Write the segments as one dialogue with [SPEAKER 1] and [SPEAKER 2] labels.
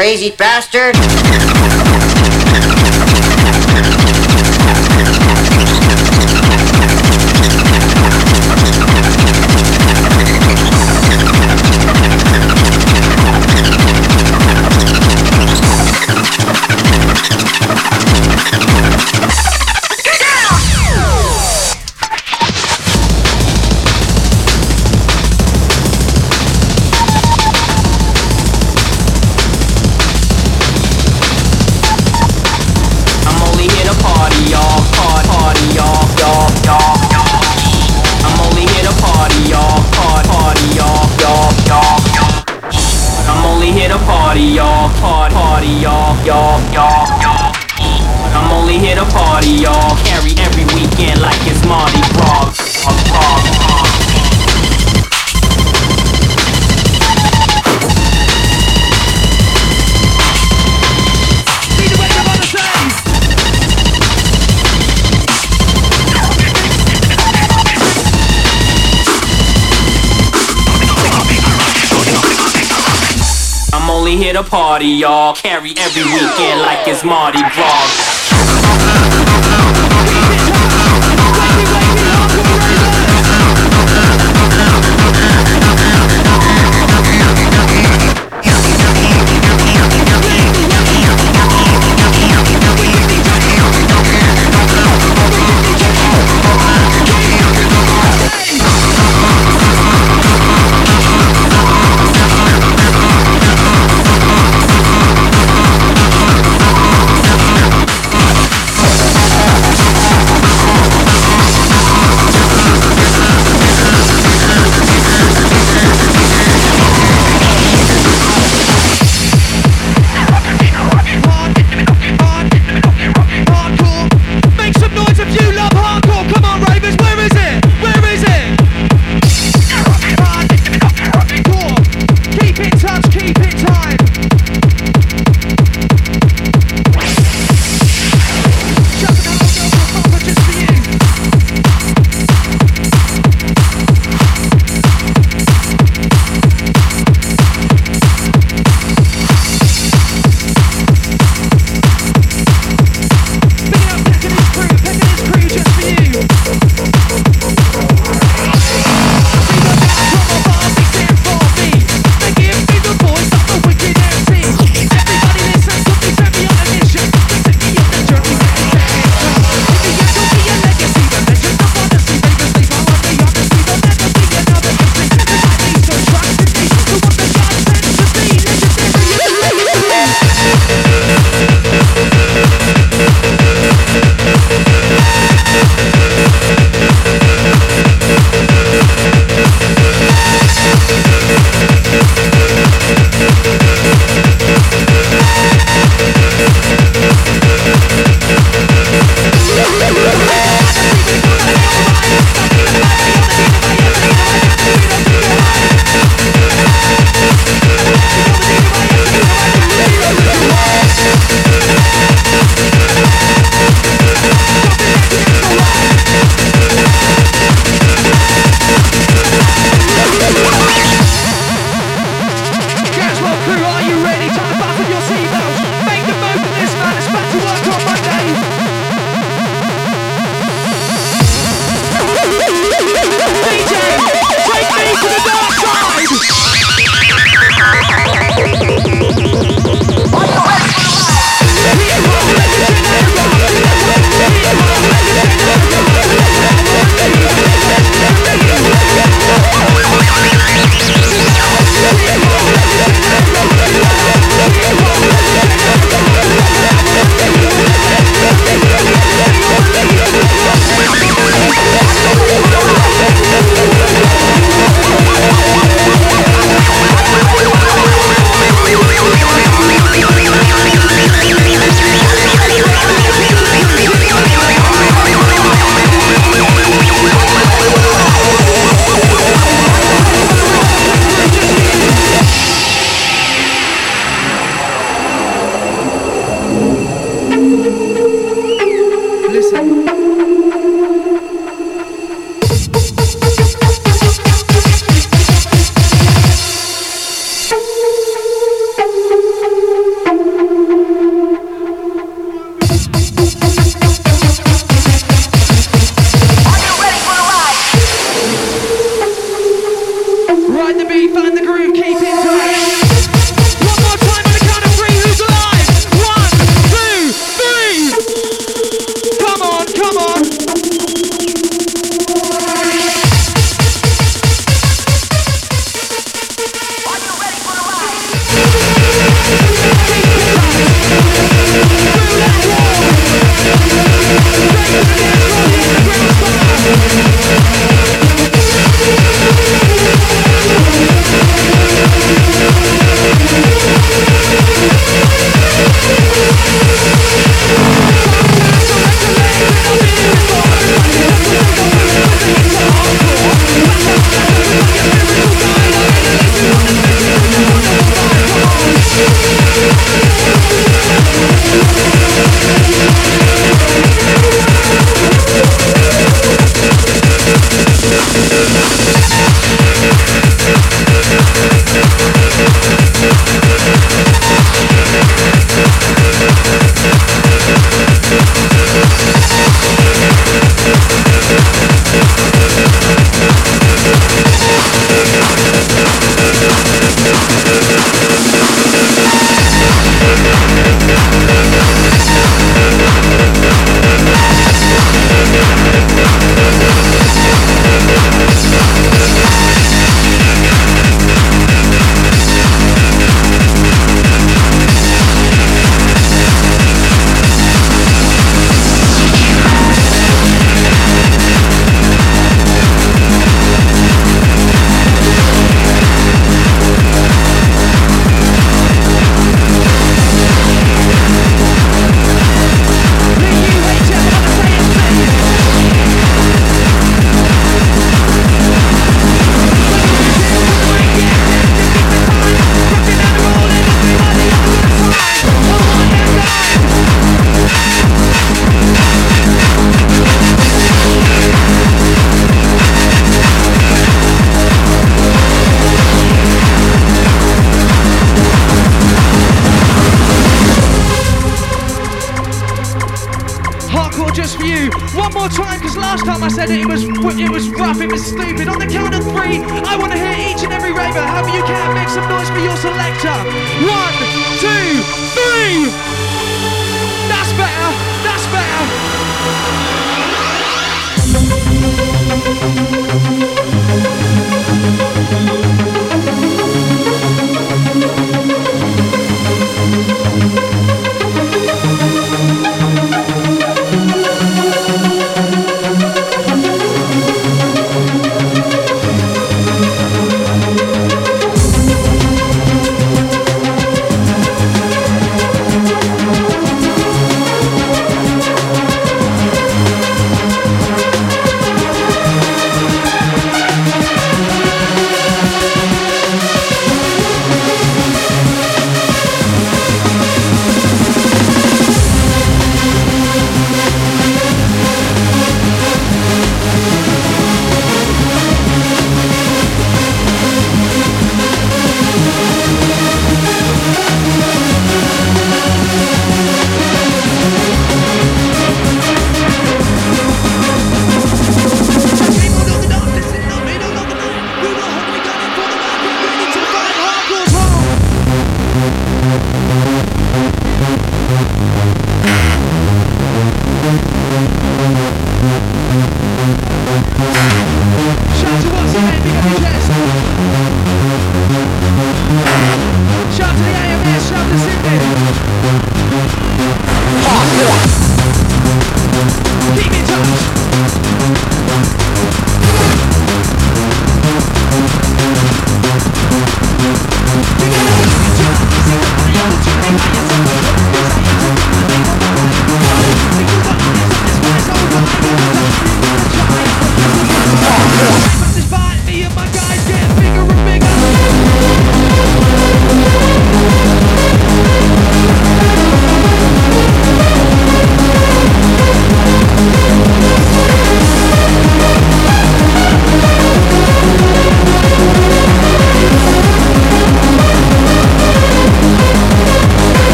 [SPEAKER 1] crazy bastard!
[SPEAKER 2] Hit here to party, y'all. Carry every weekend like it's Mardi Gras.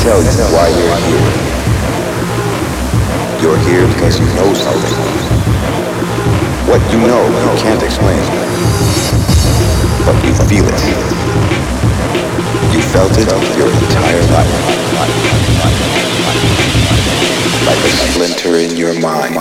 [SPEAKER 2] tell you why you're here.
[SPEAKER 3] You're here because you know something. What you know, you can't explain. But you
[SPEAKER 2] feel it. You felt it your
[SPEAKER 4] entire life. Like a splinter in your mind.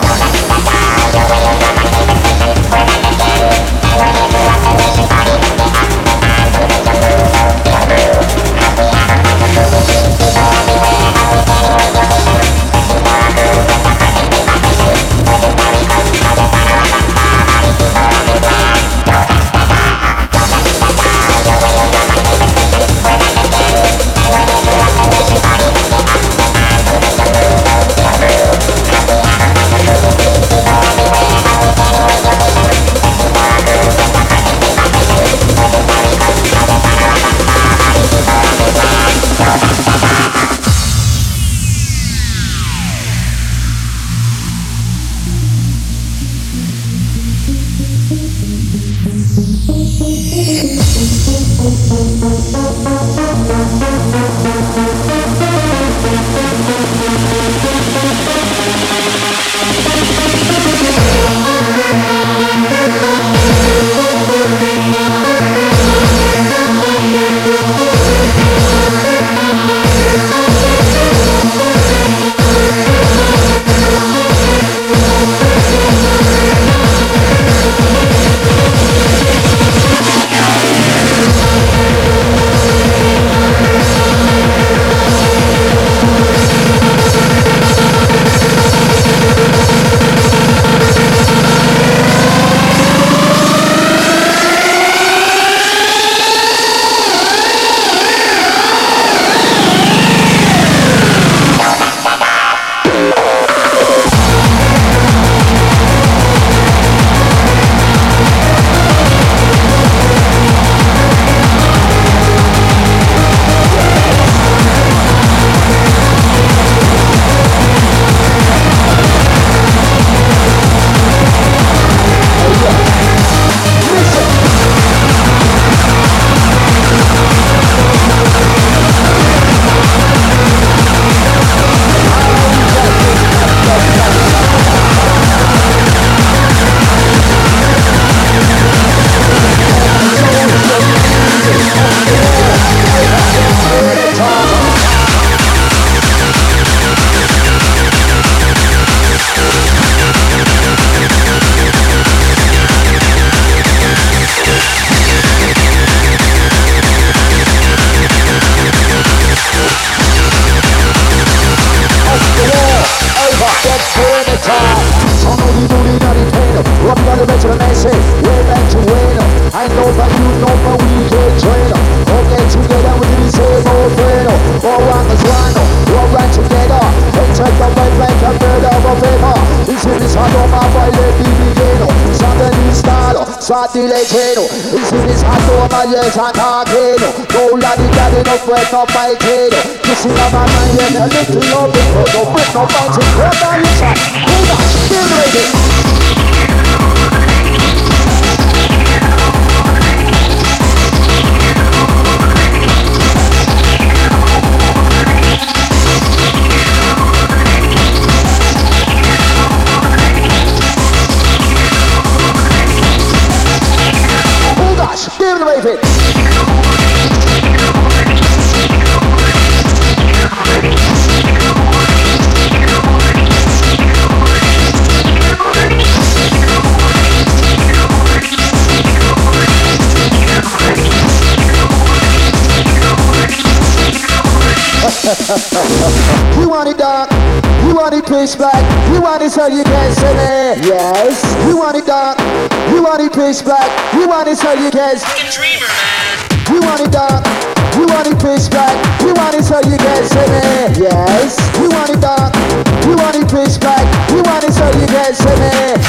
[SPEAKER 4] 高不出 tell you can't say that. Yes. You want it dark. You want it pitch black. You want it so you can't. Fucking
[SPEAKER 5] dreamer, man.
[SPEAKER 4] You want it dark. You want it pitch black. You want it so you can't say that. Yes. You want it dark. You want it pitch black. You want it so you can't
[SPEAKER 5] say that.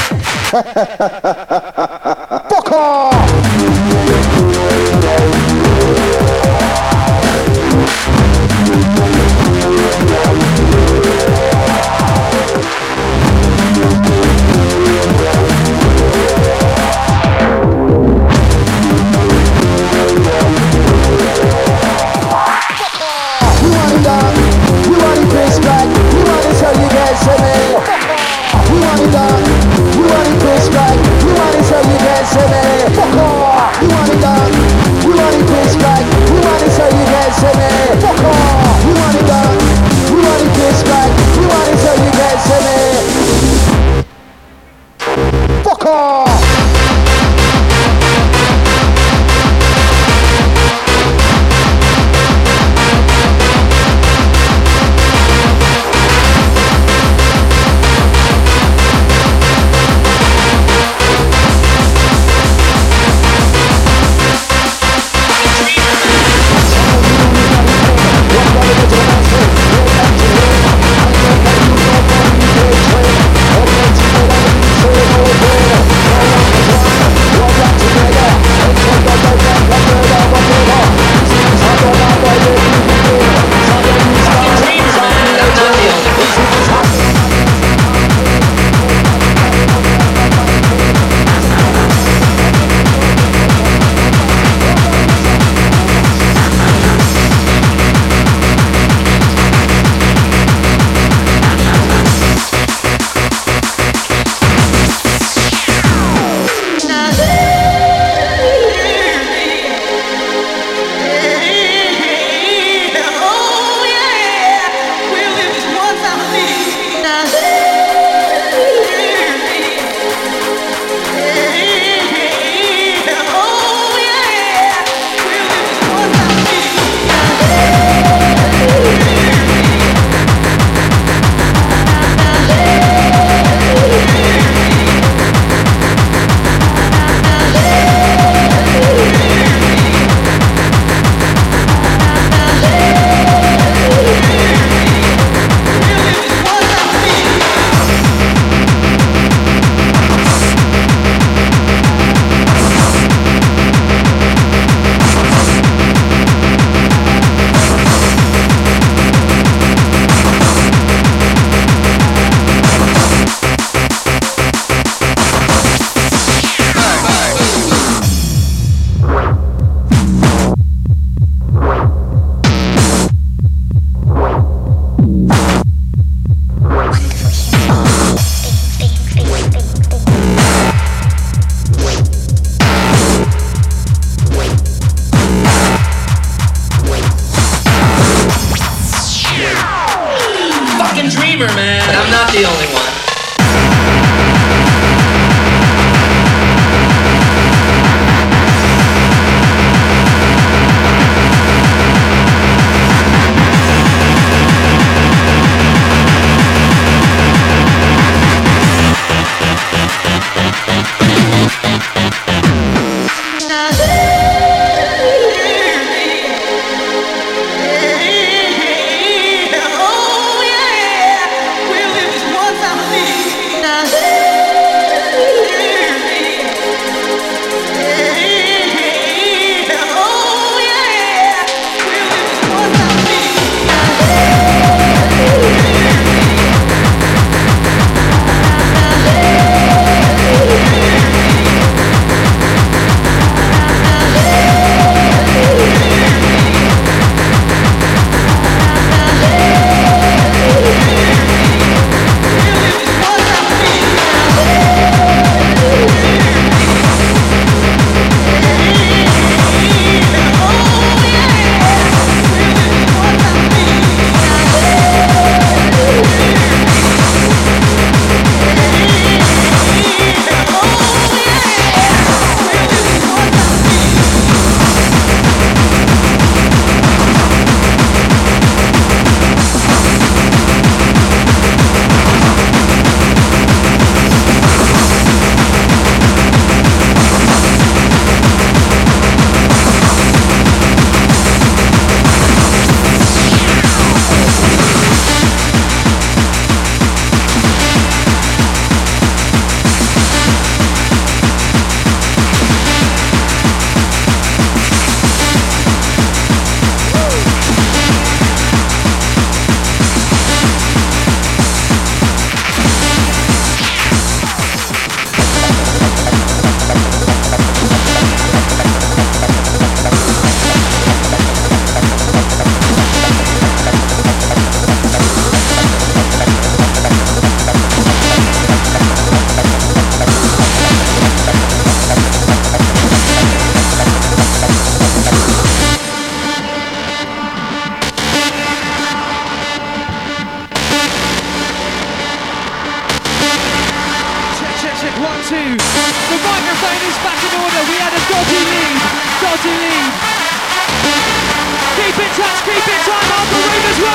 [SPEAKER 5] I'm not the only one.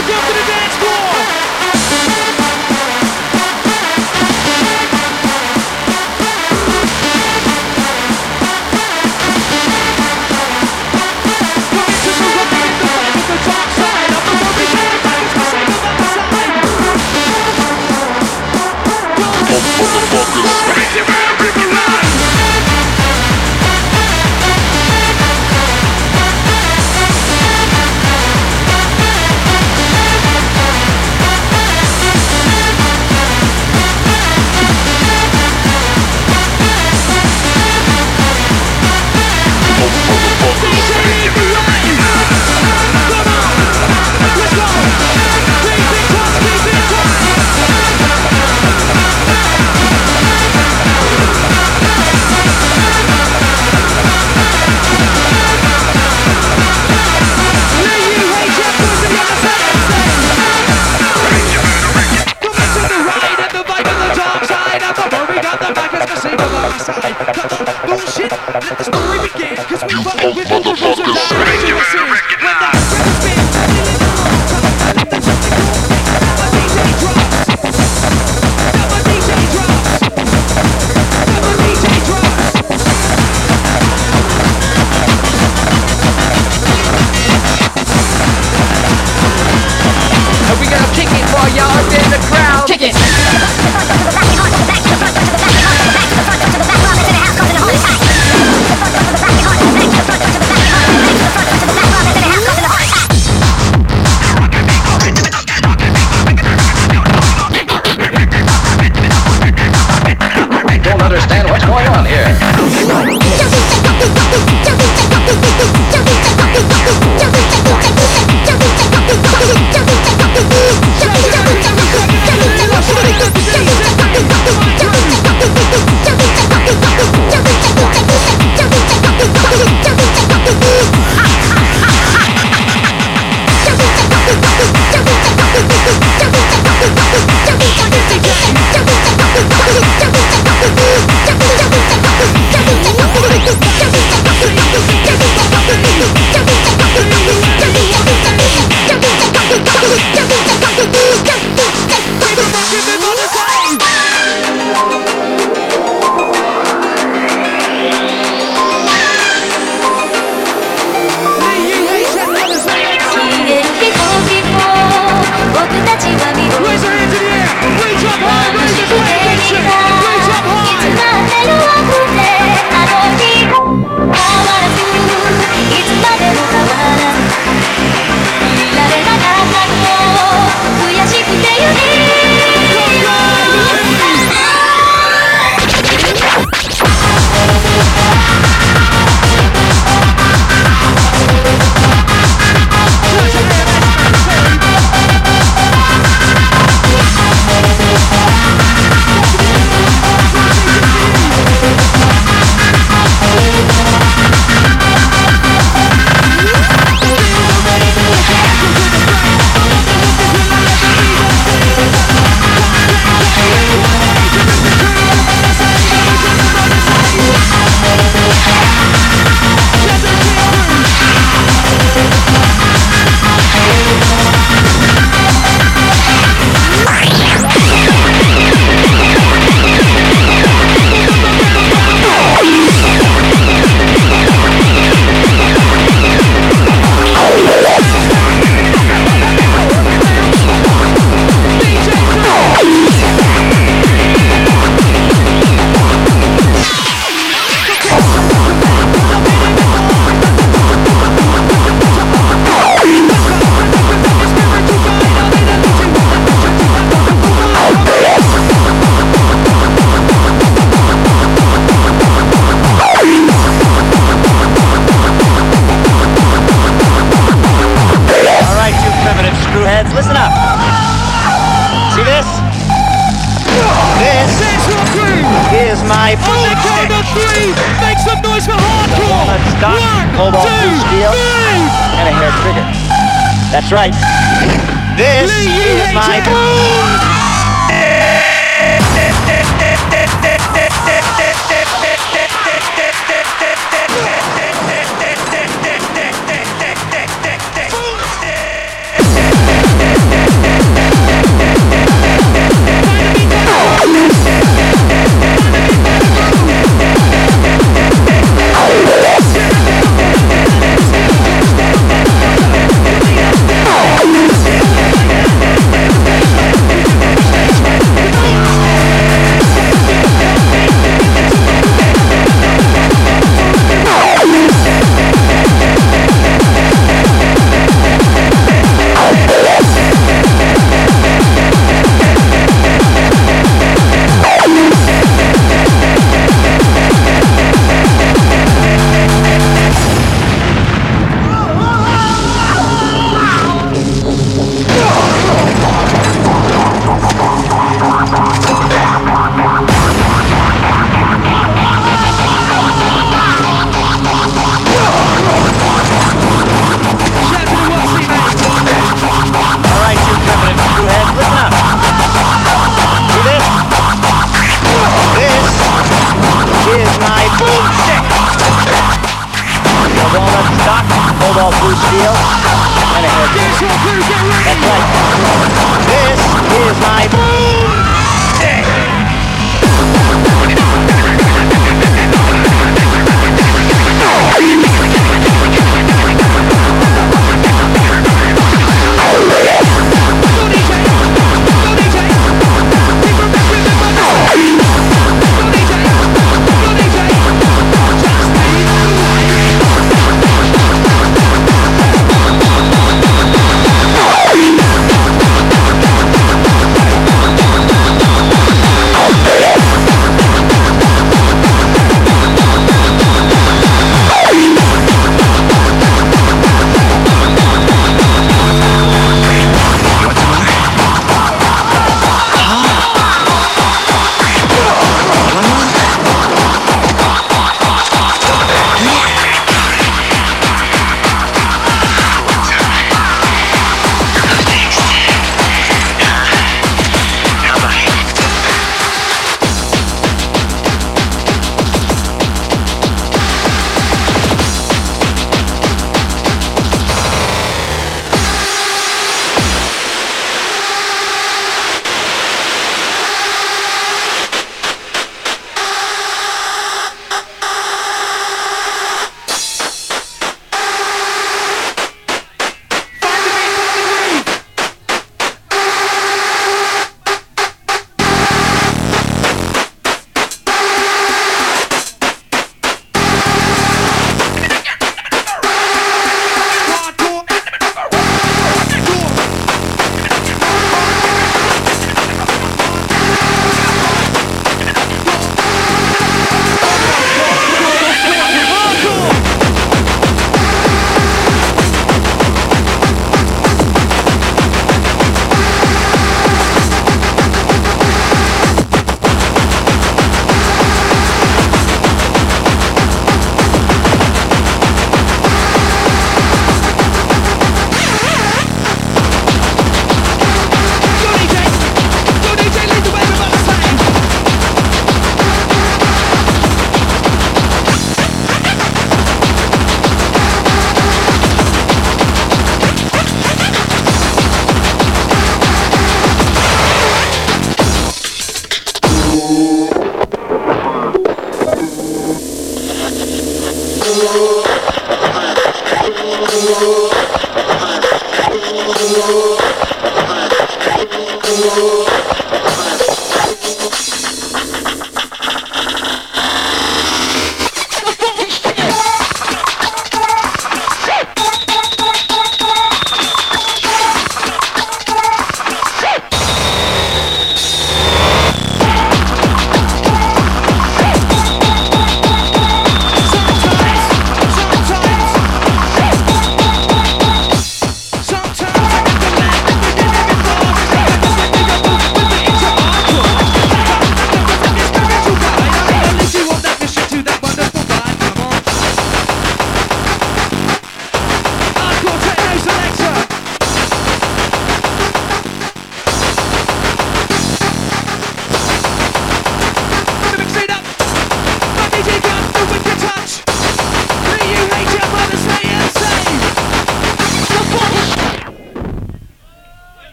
[SPEAKER 2] Welcome to the dance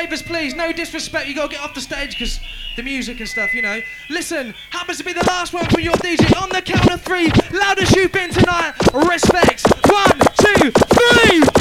[SPEAKER 6] neighbours, please. No disrespect. You gotta get off the stage because the music and stuff, you know. Listen, happens to be the last one from your DJ. On the count of three, Loudest you've been tonight. Respects. One, two, three.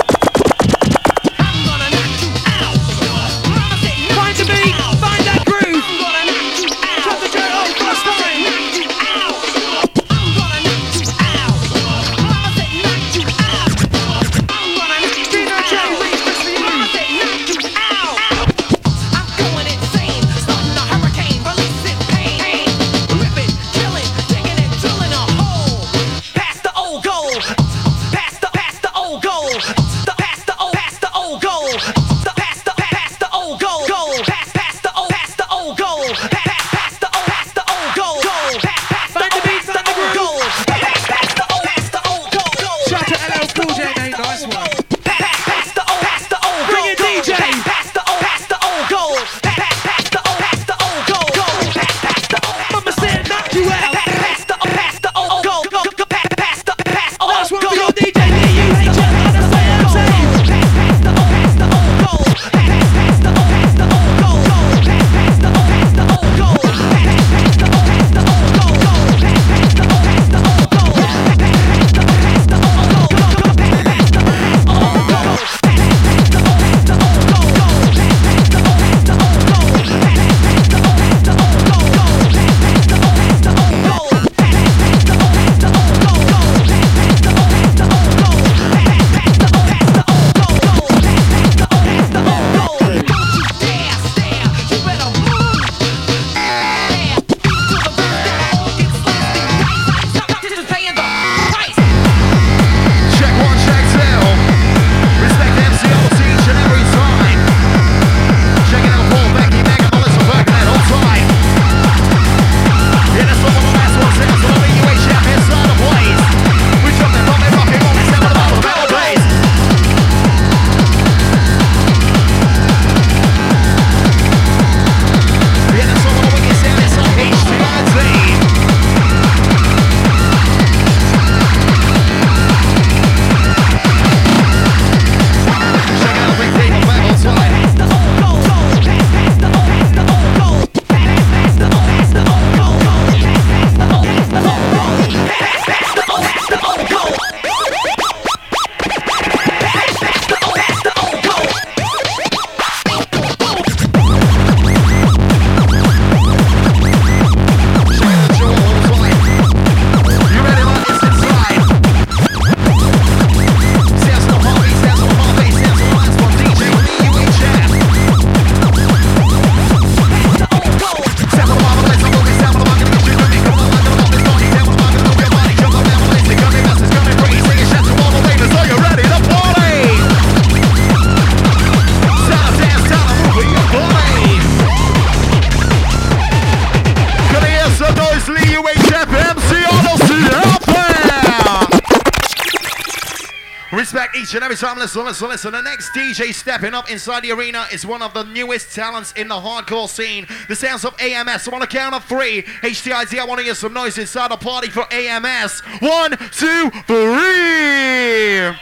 [SPEAKER 7] Respect each and every time. Listen, listen, listen. The next DJ stepping up inside the arena is one of the newest talents in the hardcore scene. The sounds of AMS. I'm on a count of three. HTID, I want to hear some noise inside the party for AMS. One, two, three.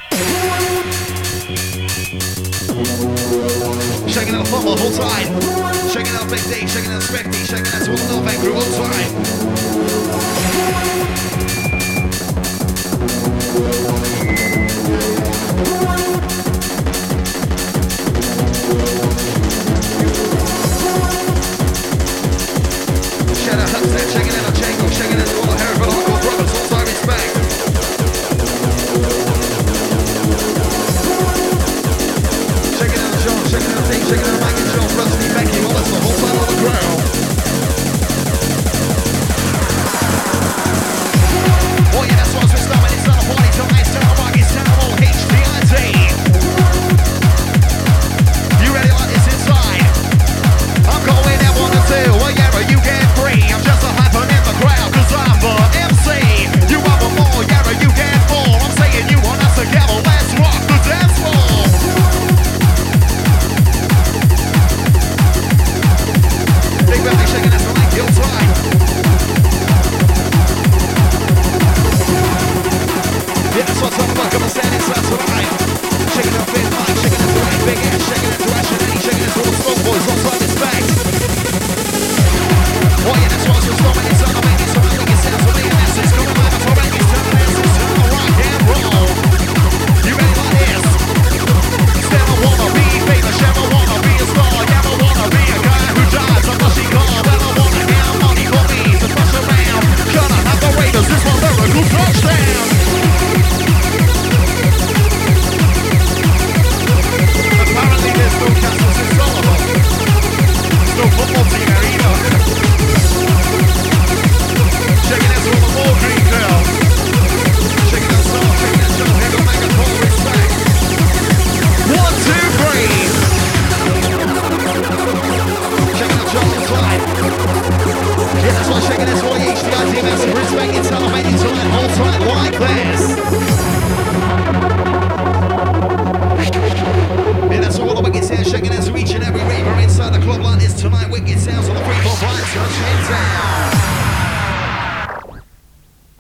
[SPEAKER 7] Shaking out the football full time. Shaking out Big D. Shaking out Swifty. Shaking out all the Milbank crew all time.